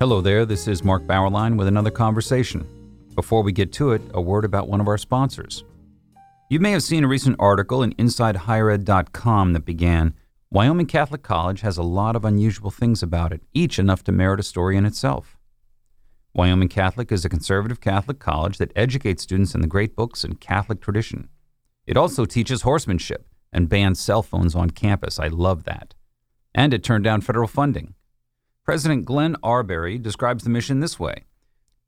Hello there, this is Mark Bauerlein with another conversation. Before we get to it, a word about one of our sponsors. You may have seen a recent article in InsideHigherEd.com that began Wyoming Catholic College has a lot of unusual things about it, each enough to merit a story in itself. Wyoming Catholic is a conservative Catholic college that educates students in the great books and Catholic tradition. It also teaches horsemanship and bans cell phones on campus. I love that. And it turned down federal funding. President Glenn Arbery describes the mission this way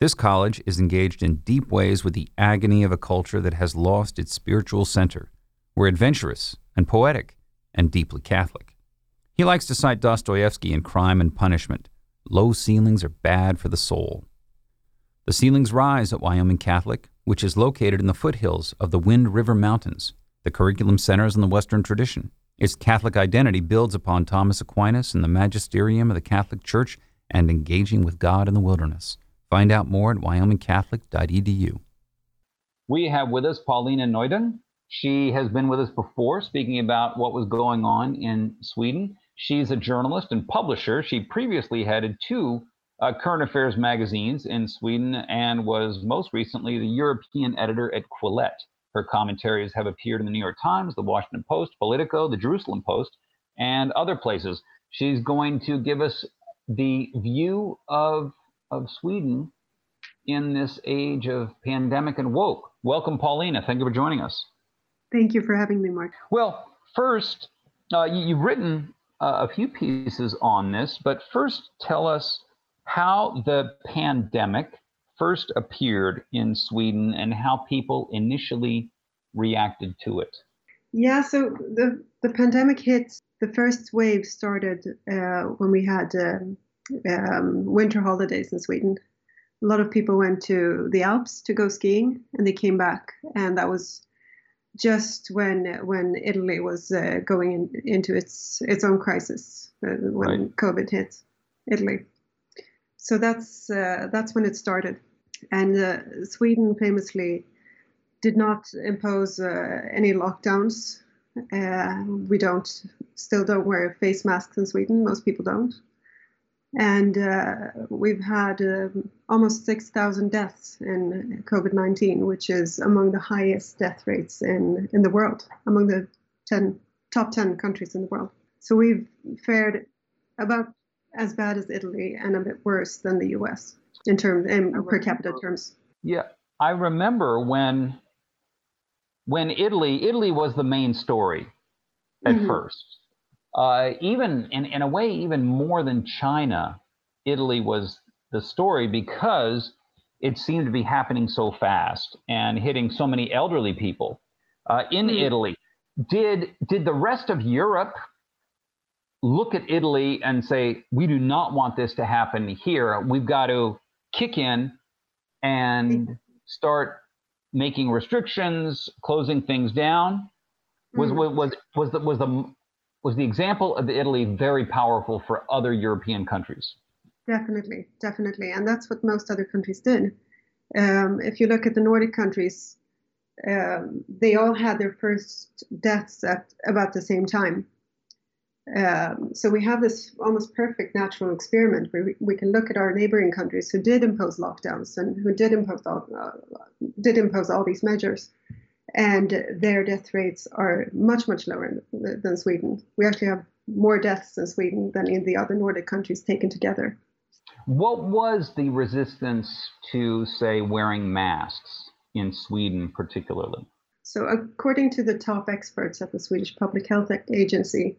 This college is engaged in deep ways with the agony of a culture that has lost its spiritual center. We're adventurous and poetic and deeply Catholic. He likes to cite Dostoevsky in Crime and Punishment. Low ceilings are bad for the soul. The ceilings rise at Wyoming Catholic, which is located in the foothills of the Wind River Mountains. The curriculum centers on the Western tradition. Its Catholic identity builds upon Thomas Aquinas and the magisterium of the Catholic Church and engaging with God in the wilderness. Find out more at wyomingcatholic.edu. We have with us Paulina Neuding. She has been with us before speaking about what was going on in Sweden. She's a journalist and publisher. She previously headed two uh, current affairs magazines in Sweden and was most recently the European editor at Quillette. Her commentaries have appeared in the New York Times, the Washington Post, Politico, the Jerusalem Post, and other places. She's going to give us the view of, of Sweden in this age of pandemic and woke. Welcome, Paulina. Thank you for joining us. Thank you for having me, Mark. Well, first, uh, you, have written uh, a few pieces on this, but first tell us how the pandemic first appeared in Sweden and how people initially reacted to it? Yeah, so the, the pandemic hit, the first wave started uh, when we had um, um, winter holidays in Sweden. A lot of people went to the Alps to go skiing and they came back, and that was just when when Italy was uh, going in, into its its own crisis uh, when right. COVID hit Italy. So that's uh, that's when it started. And uh, Sweden famously did not impose uh, any lockdowns. Uh, we don't, still don't wear face masks in Sweden. Most people don't. And uh, we've had um, almost 6,000 deaths in COVID 19, which is among the highest death rates in, in the world, among the 10, top 10 countries in the world. So we've fared about as bad as Italy and a bit worse than the US in terms in per capita terms. Yeah, I remember when when Italy Italy was the main story at mm-hmm. first. Uh, even in in a way, even more than China, Italy was the story because it seemed to be happening so fast and hitting so many elderly people uh, in mm-hmm. Italy. Did did the rest of Europe look at Italy and say, we do not want this to happen here. We've got to kick in and start making restrictions, closing things down? Was mm. was was the was the was the example of Italy very powerful for other European countries? Definitely, definitely, and that's what most other countries did. Um, if you look at the Nordic countries, um, they all had their first deaths at about the same time. Um, so we have this almost perfect natural experiment where we, we, can look at our neighboring countries who did impose lockdowns and who did impose all, uh, did impose all these measures, and their death rates are much much lower than Sweden. We actually have more deaths in Sweden than in the other Nordic countries taken together. What was the resistance to, say, wearing masks in Sweden particularly? So, according to the top experts at the Swedish Public Health Agency,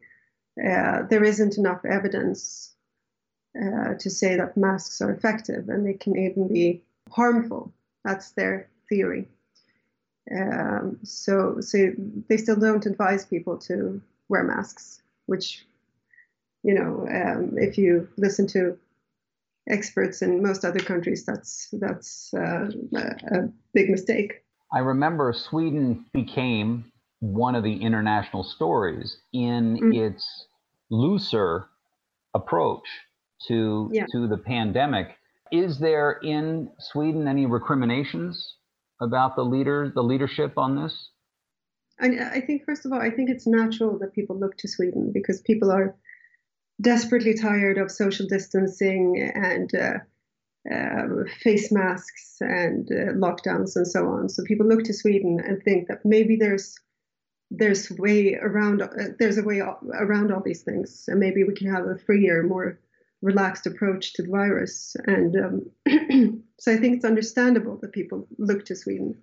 uh, there isn't enough evidence uh, to say that masks are effective and they can even be harmful. That's their theory. Um, so, so they still don't advise people to wear masks, which, you know, um, if you listen to experts in most other countries, that's that's uh, a big mistake. I remember Sweden became one of the international stories in mm. its looser approach to yeah. to the pandemic. Is there in Sweden any recriminations about the leader, the leadership on this? I, I think first of all, I think it's natural that people look to Sweden because people are desperately tired of social distancing and uh, uh, face masks and uh, lockdowns and so on. So people look to Sweden and think that maybe there's there's way around uh, there's a way around all these things, and maybe we can have a freer, more relaxed approach to the virus. And um, so I think it's understandable that people look to Sweden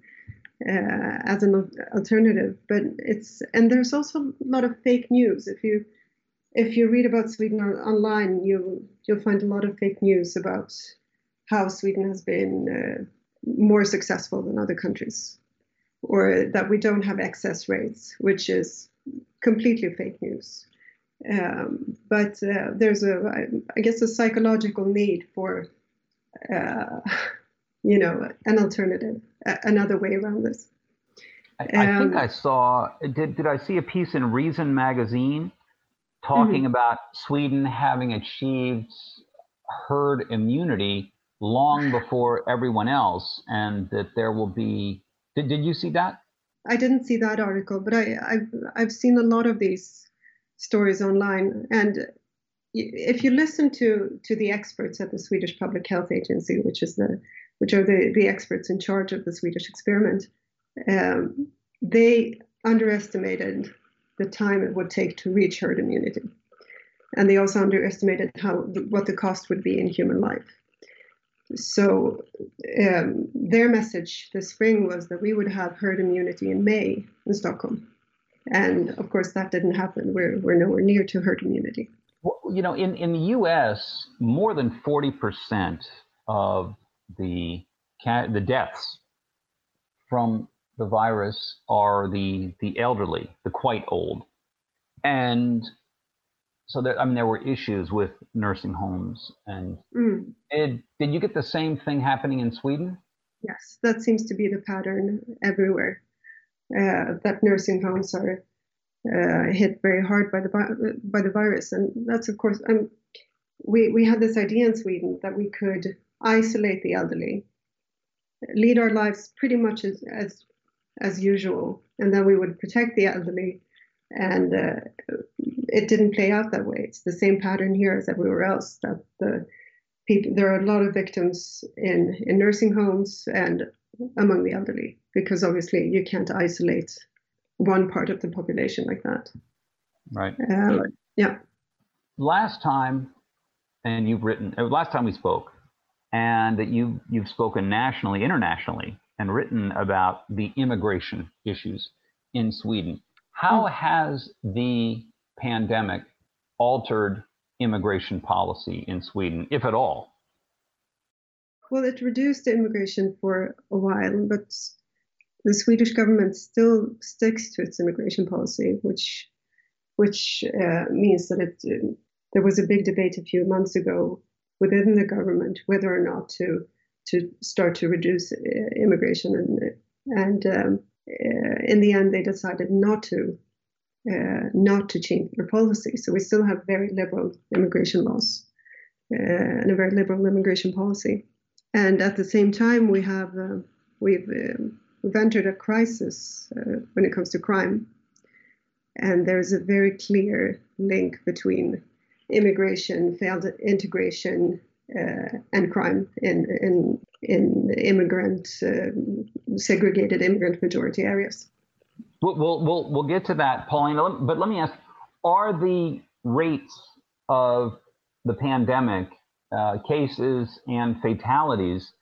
uh, as an alternative. But it's and there's also a lot of fake news. If you if you read about Sweden online, you you'll find a lot of fake news about how Sweden has been uh, more successful than other countries, or that we don't have excess rates, which is completely fake news. Um, but uh, there's a, I guess, a psychological need for, uh, you know, an alternative, another way around this. I, I think I saw. Did did I see a piece in Reason magazine talking mm-hmm. about Sweden having achieved herd immunity long before everyone else, and that there will be. Did, did you see that? I didn't see that article, but I, I've I've seen a lot of these stories online, and if you listen to to the experts at the Swedish Public Health Agency, which is the which are the, the experts in charge of the Swedish experiment, um, they underestimated the time it would take to reach herd immunity. And they also underestimated how what the cost would be in human life. So um, their message this spring was that we would have herd immunity in May in Stockholm. And of course, that didn't happen. We're, we're nowhere near to herd immunity. Well, you know, in, in the US, more than 40% of the, the deaths from the virus are the the elderly, the quite old, and so that I mean there were issues with nursing homes. And mm. did did you get the same thing happening in Sweden? Yes, that seems to be the pattern everywhere. Uh, that nursing homes are uh, hit very hard by the by the virus, and that's of course. Um, we we had this idea in Sweden that we could isolate the elderly, lead our lives pretty much as, as as usual, and then we would protect the elderly. And uh, it didn't play out that way. It's the same pattern here as everywhere else. That the people, there are a lot of victims in in nursing homes and among the elderly, because obviously you can't isolate one part of the population like that. Right. Um, yeah. Last time, and you've written. Uh, last time we spoke, and that you you've spoken nationally, internationally and written about the immigration issues in Sweden. How hmm. has the pandemic altered immigration policy in Sweden, if at all? Well, it reduced the immigration for a while, but the Swedish government still sticks to its immigration policy, which which uh, means that it, uh, there was a big debate a few months ago within the government whether or not to to start to reduce uh, immigration, and and um, uh, in the end they decided not to uh, not to change their policy. So we still have very liberal immigration laws and a very liberal immigration policy. And at the same time, we have we've um, we've entered a crisis uh, when it comes to crime. And there's a very clear link between immigration, failed integration, uh, and crime in in in immigrant uh, segregated immigrant majority areas. We'll, we'll we'll we'll get to that, Paulina. But let me ask: Are the rates of the pandemic uh, cases and fatalities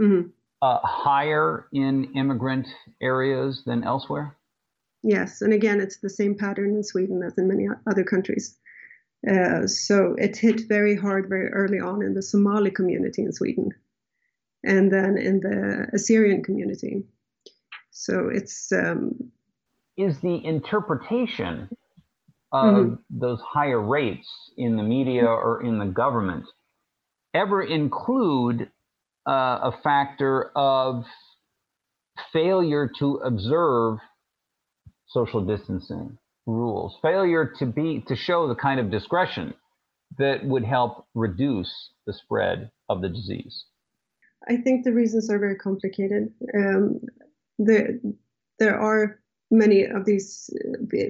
mm-hmm. uh, higher in immigrant areas than elsewhere? Yes, and again, it's the same pattern in Sweden as in many other countries. Uh, so it hit very hard very early on in the Somali community in Sweden, and then in the Assyrian community. So it's um, is the interpretation of mm-hmm. those higher rates in the media or in the government ever include uh, a factor of failure to observe social distancing rules, failure to be to show the kind of discretion that would help reduce the spread of the disease? I think the reasons are very complicated. Um, there, there are many of these,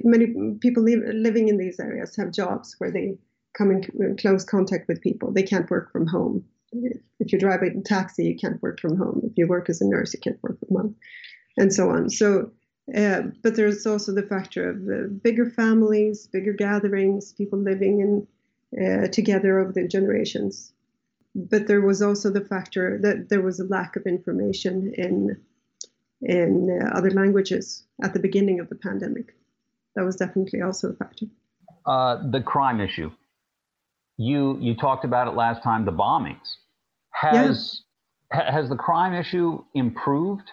many people live, living in these areas have jobs where they come in close contact with people. They can't work from home. If you drive a taxi, you can't work from home. If you work as a nurse, you can't work from home, and so on. So, uh, but there's also the factor of uh, bigger families, bigger gatherings, people living in uh, together over the generations. But there was also the factor that there was a lack of information in in uh, other languages at the beginning of the pandemic. That was definitely also a factor. Uh, the crime issue. You you talked about it last time. The bombings. Has yeah. has the crime issue improved?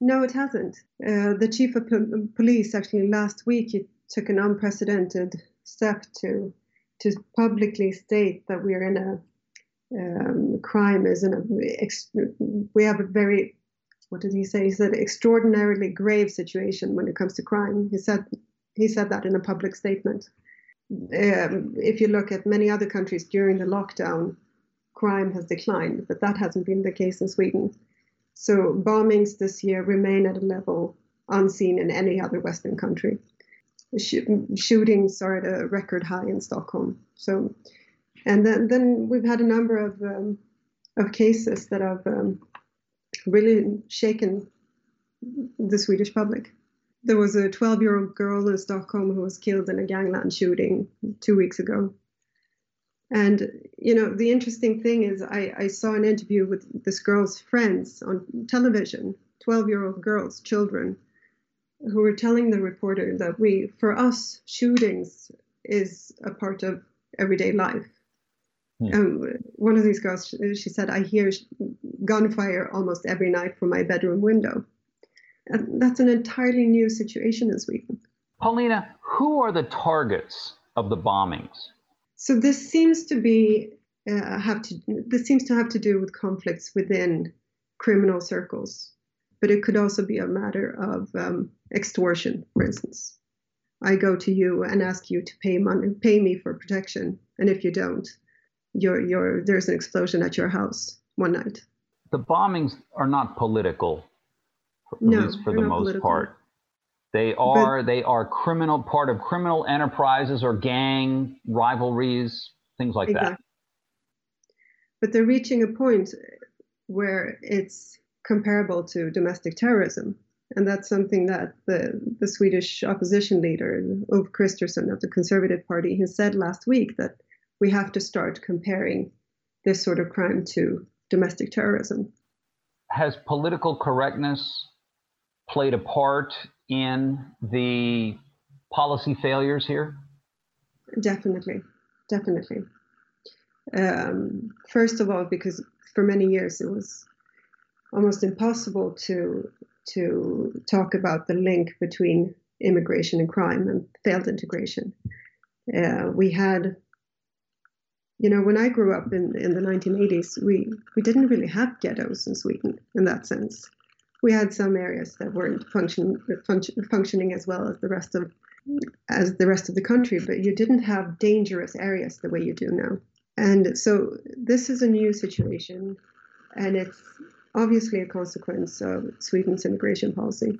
No, it hasn't. Uh, the chief of po- police actually last week he took an unprecedented step to to publicly state that we are in a um, crime is in a ex- we have a very what did he say? He said extraordinarily grave situation when it comes to crime. He said he said that in a public statement. Um, if you look at many other countries during the lockdown, crime has declined, but that hasn't been the case in Sweden. So bombings this year remain at a level unseen in any other Western country. Sh- shootings are at a record high in Stockholm. So, and then then we've had a number of um, of cases that have um, really shaken the Swedish public. There was a 12 year old girl in Stockholm who was killed in a gangland shooting two weeks ago. And, you know, the interesting thing is, I, I saw an interview with this girl's friends on television 12 year old girls, children, who were telling the reporter that we, for us, shootings is a part of everyday life. Hmm. Um, one of these girls, she said, I hear gunfire almost every night from my bedroom window. That's an entirely new situation in Sweden. Paulina, who are the targets of the bombings? So this seems to be uh, have to this seems to have to do with conflicts within criminal circles, but it could also be a matter of um, extortion, for instance. I go to you and ask you to pay money, pay me for protection, and if you don't, your your there's an explosion at your house one night. The bombings are not political, no, least for the most political. part. They are but, they are criminal part of criminal enterprises or gang rivalries, things like exactly. that. But they're reaching a point where it's comparable to domestic terrorism. And that's something that the, the Swedish opposition leader, Ulf Kristersson of the Conservative Party, has said last week that we have to start comparing this sort of crime to domestic terrorism. Has political correctness played a part in the policy failures here? Definitely, definitely. Um, first of all, because for many years it was almost impossible to to talk about the link between immigration and crime and failed integration. Uh, we had you know, when I grew up in, in the 1980s, we, we didn't really have ghettos in Sweden in that sense. We had some areas that weren't function, function, functioning as well as the rest of as the rest of the country, but you didn't have dangerous areas the way you do now. And so this is a new situation, and it's obviously a consequence of Sweden's immigration policy.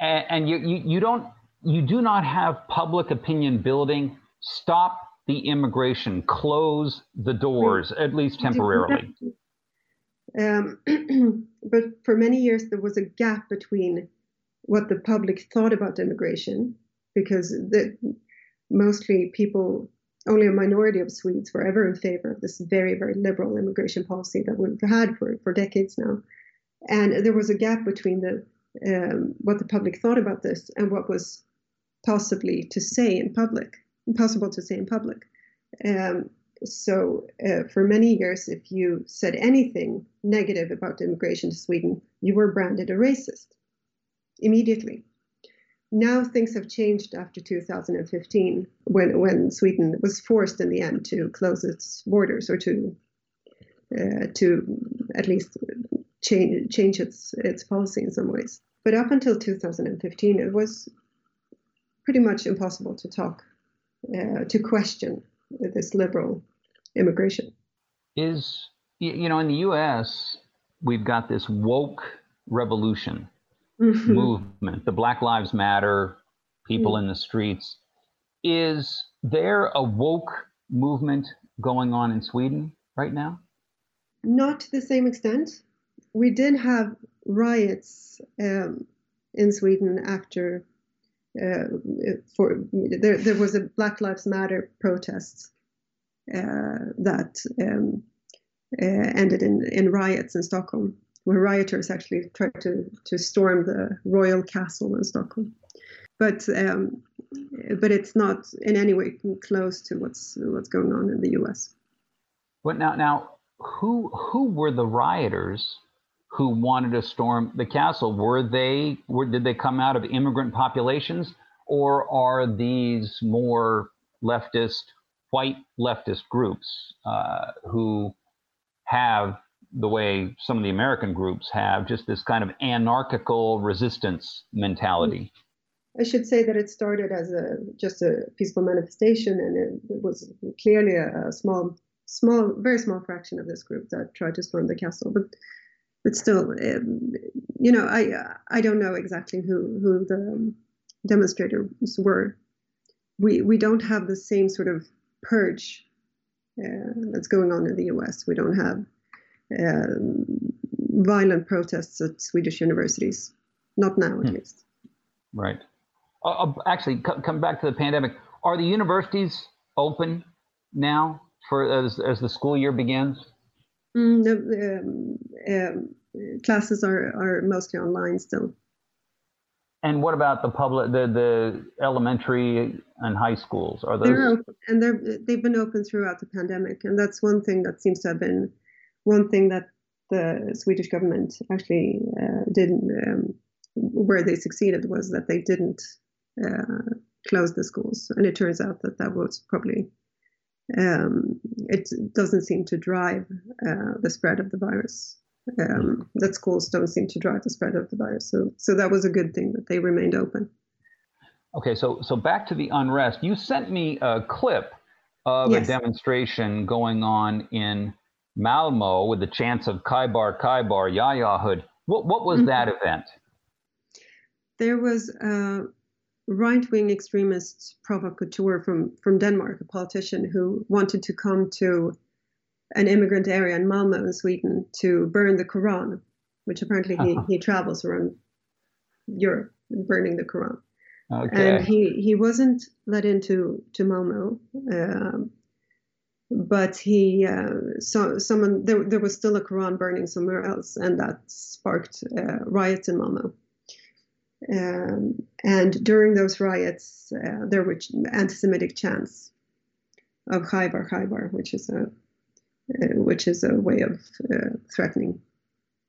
And, and you, you, you don't you do not have public opinion building stop the immigration, close the doors, at least temporarily. Um, but for many years, there was a gap between what the public thought about immigration, because the, mostly people, only a minority of Swedes were ever in favor of this very, very liberal immigration policy that we've had for, for decades now. And there was a gap between the um, what the public thought about this and what was possibly to say in public impossible to say in public. Um, so, uh, for many years, if you said anything negative about immigration to Sweden, you were branded a racist immediately. Now things have changed after 2015, when when Sweden was forced in the end to close its borders or to uh, to at least change change its its policy in some ways. But up until 2015, it was pretty much impossible to talk, uh, to question this liberal immigration. Is, you know, in the US, we've got this woke revolution mm-hmm. movement, the Black Lives Matter, people mm-hmm. in the streets. Is there a woke movement going on in Sweden right now? Not to the same extent. We did have riots um, in Sweden after uh, for there, there was a Black Lives Matter protest uh, that um, uh, ended in, in riots in Stockholm, where rioters actually tried to, to storm the royal castle in Stockholm. But um, but it's not in any way close to what's what's going on in the U.S. But now now who who were the rioters who wanted to storm the castle? Were they were, did they come out of immigrant populations, or are these more leftist, white leftist groups uh, who have the way some of the American groups have, just this kind of anarchical resistance mentality? I should say that it started as a just a peaceful manifestation, and it, was clearly a, a small, small, very small fraction of this group that tried to storm the castle, but but still, um, you know, I I don't know exactly who who the demonstrators were. We we don't have the same sort of purge uh, that's going on in the U.S. We don't have um, violent protests at Swedish universities, not now at hmm. least. Right. Uh, uh actually, come back to the pandemic. Are the universities open now for as as the school year begins? Mm, the, um, um, classes are, are mostly online still. And what about the public, the, the elementary and high schools? Are those? They're open, and they're, they've been open throughout the pandemic, and that's one thing that seems to have been one thing that the Swedish government actually uh, didn't, um, where they succeeded was that they didn't uh, close the schools, and it turns out that that was probably um, it doesn't seem to drive uh, the spread of the virus. Um, that schools don't seem to drive the spread of the virus. So, so that was a good thing that they remained open. Okay, so so back to the unrest. You sent me a clip of yes. a demonstration going on in Malmo with the chants of Khaybar, Khaybar, ya Yahud. What what was mm-hmm. that event? There was uh, right wing extremist provocateur from, from Denmark, a politician who wanted to come to an immigrant area in Malmo in Sweden to burn the Quran, which apparently he, uh-huh. he travels around Europe burning the Quran. Okay. And he, he wasn't let into to Malmo, um, but he uh, so someone there, there was still a Quran burning somewhere else, and that sparked uh, riots in Malmo. Um, and during those riots, uh, there were anti-Semitic chants of Khaybar Khaybar, which is a uh, which is a way of uh, threatening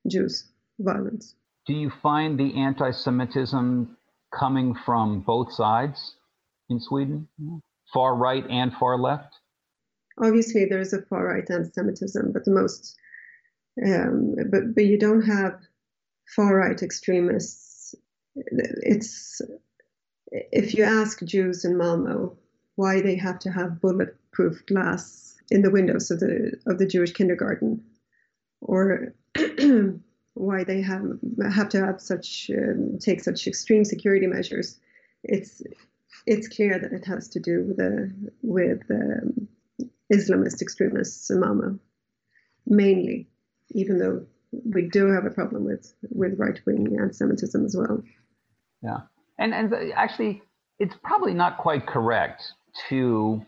Jews violence. Do you find the anti-Semitism coming from both sides in Sweden, far right and far left? Obviously, there is a far right anti-Semitism, but the most, um, but but you don't have far right extremists it's if you ask Jews in Malmo why they have to have bulletproof glass in the windows of the of the Jewish kindergarten, or why they have have to have such um, take such extreme security measures, it's it's clear that it has to do with the with um, Islamist extremists in Malmo, mainly, even though we do have a problem with with right wing anti-Semitism as well. Yeah. And, and actually, it's probably not quite correct to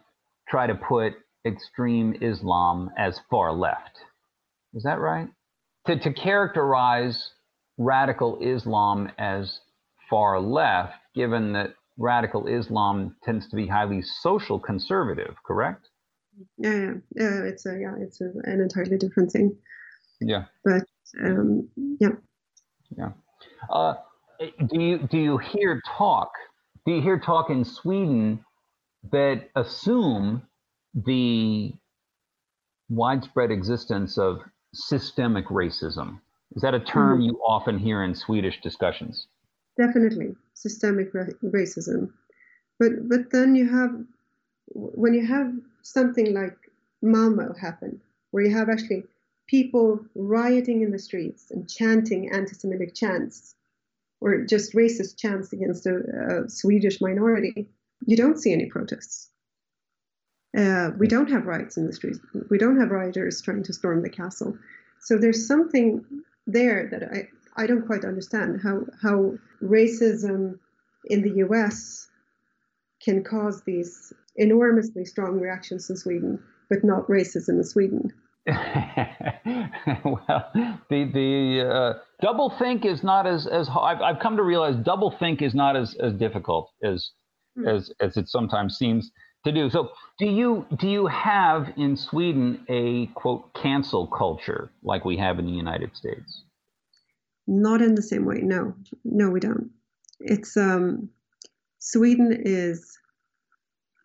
try to put extreme Islam as far left. Is that right? To, to characterize radical Islam as far left, given that radical Islam tends to be highly social conservative, correct? Yeah, yeah, yeah. It's a yeah, it's a, an entirely different thing. Yeah. But um, yeah. Yeah. Uh, do you do you hear talk? Do you hear talk in Sweden that assume the widespread existence of systemic racism? Is that a term mm-hmm. you often hear in Swedish discussions? definitely systemic ra- racism. But but then you have when you have something like Malmo happen, where you have actually people rioting in the streets and chanting anti-Semitic chants or just racist chants against a, a Swedish minority, you don't see any protests. Uh, we don't have riots in the streets. We don't have rioters trying to storm the castle. So there's something there that I, I don't quite understand how how racism in the U.S. can cause these enormously strong reactions in Sweden, but not racism in Sweden. Well, the the uh, double think is not as as I've, I've come to realize double think is not as as difficult as hmm. as as it sometimes seems to do. So, do you do you have in Sweden a quote cancel culture like we have in the United States? Not in the same way. No, no, we don't. It's um, Sweden is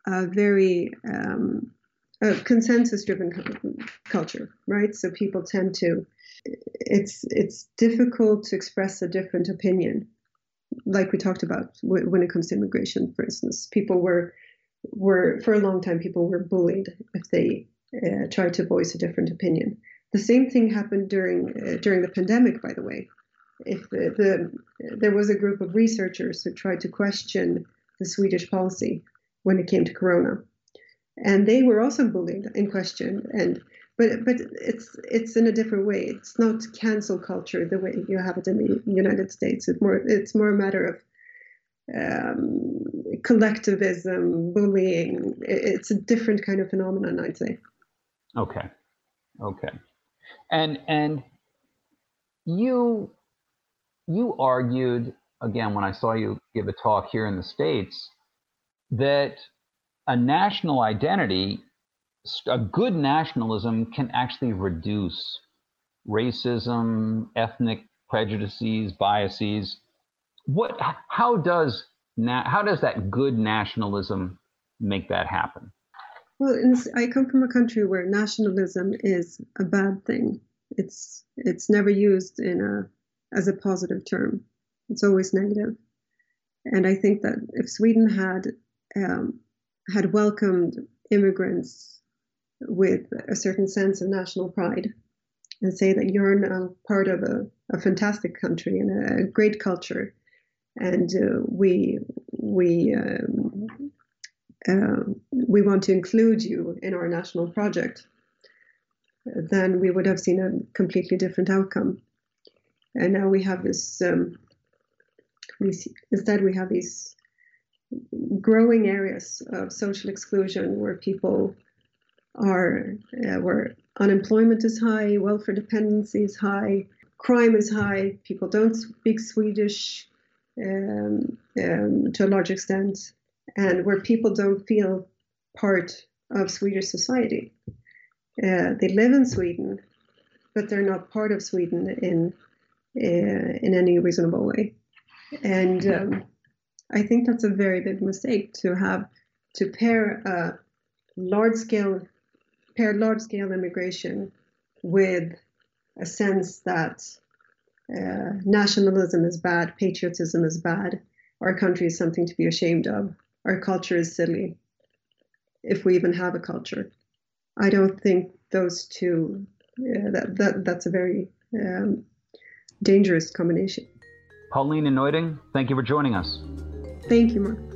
a very um, a consensus driven culture, right? So people tend to it's it's difficult to express a different opinion, like we talked about when it comes to immigration, for instance. People were were for a long time people were bullied if they uh, tried to voice a different opinion. The same thing happened during uh, during the pandemic, by the way. If the, the there was a group of researchers who tried to question the Swedish policy when it came to Corona and they were also bullied and questioned and but but it's it's in a different way. It's not cancel culture the way you have it in the united states. It's more it's more a matter of um, collectivism bullying. It's a different kind of phenomenon i'd say. Okay. Okay. And and you you argued again when i saw you give a talk here in the states that a national identity, a good nationalism can actually reduce racism, ethnic prejudices, biases. What? How does how does that good nationalism make that happen? Well, I come from a country where nationalism is a bad thing. It's it's never used in a as a positive term. It's always negative. And I think that if Sweden had um, had welcomed immigrants with a certain sense of national pride and say that you're now part of a, a fantastic country and a, great culture, and uh, we we um, uh, we want to include you in our national project. Then we would have seen a completely different outcome. And now we have this. Um, we see, instead, we have these growing areas of social exclusion where people are uh, where unemployment is high, welfare dependency is high, crime is high, people don't speak Swedish um, um, to a large extent, and where people don't feel part of Swedish society. Uh, they live in Sweden, but they're not part of Sweden in uh, in any reasonable way. And um, I think that's a very big mistake to have to pair a large scale pair large scale immigration with a sense that uh, nationalism is bad, patriotism is bad, our country is something to be ashamed of, our culture is silly, if we even have a culture. I don't think those two, uh, that, that, that's a very um, dangerous combination. Paulina Neuding, thank you for joining us. Thank you, Mark.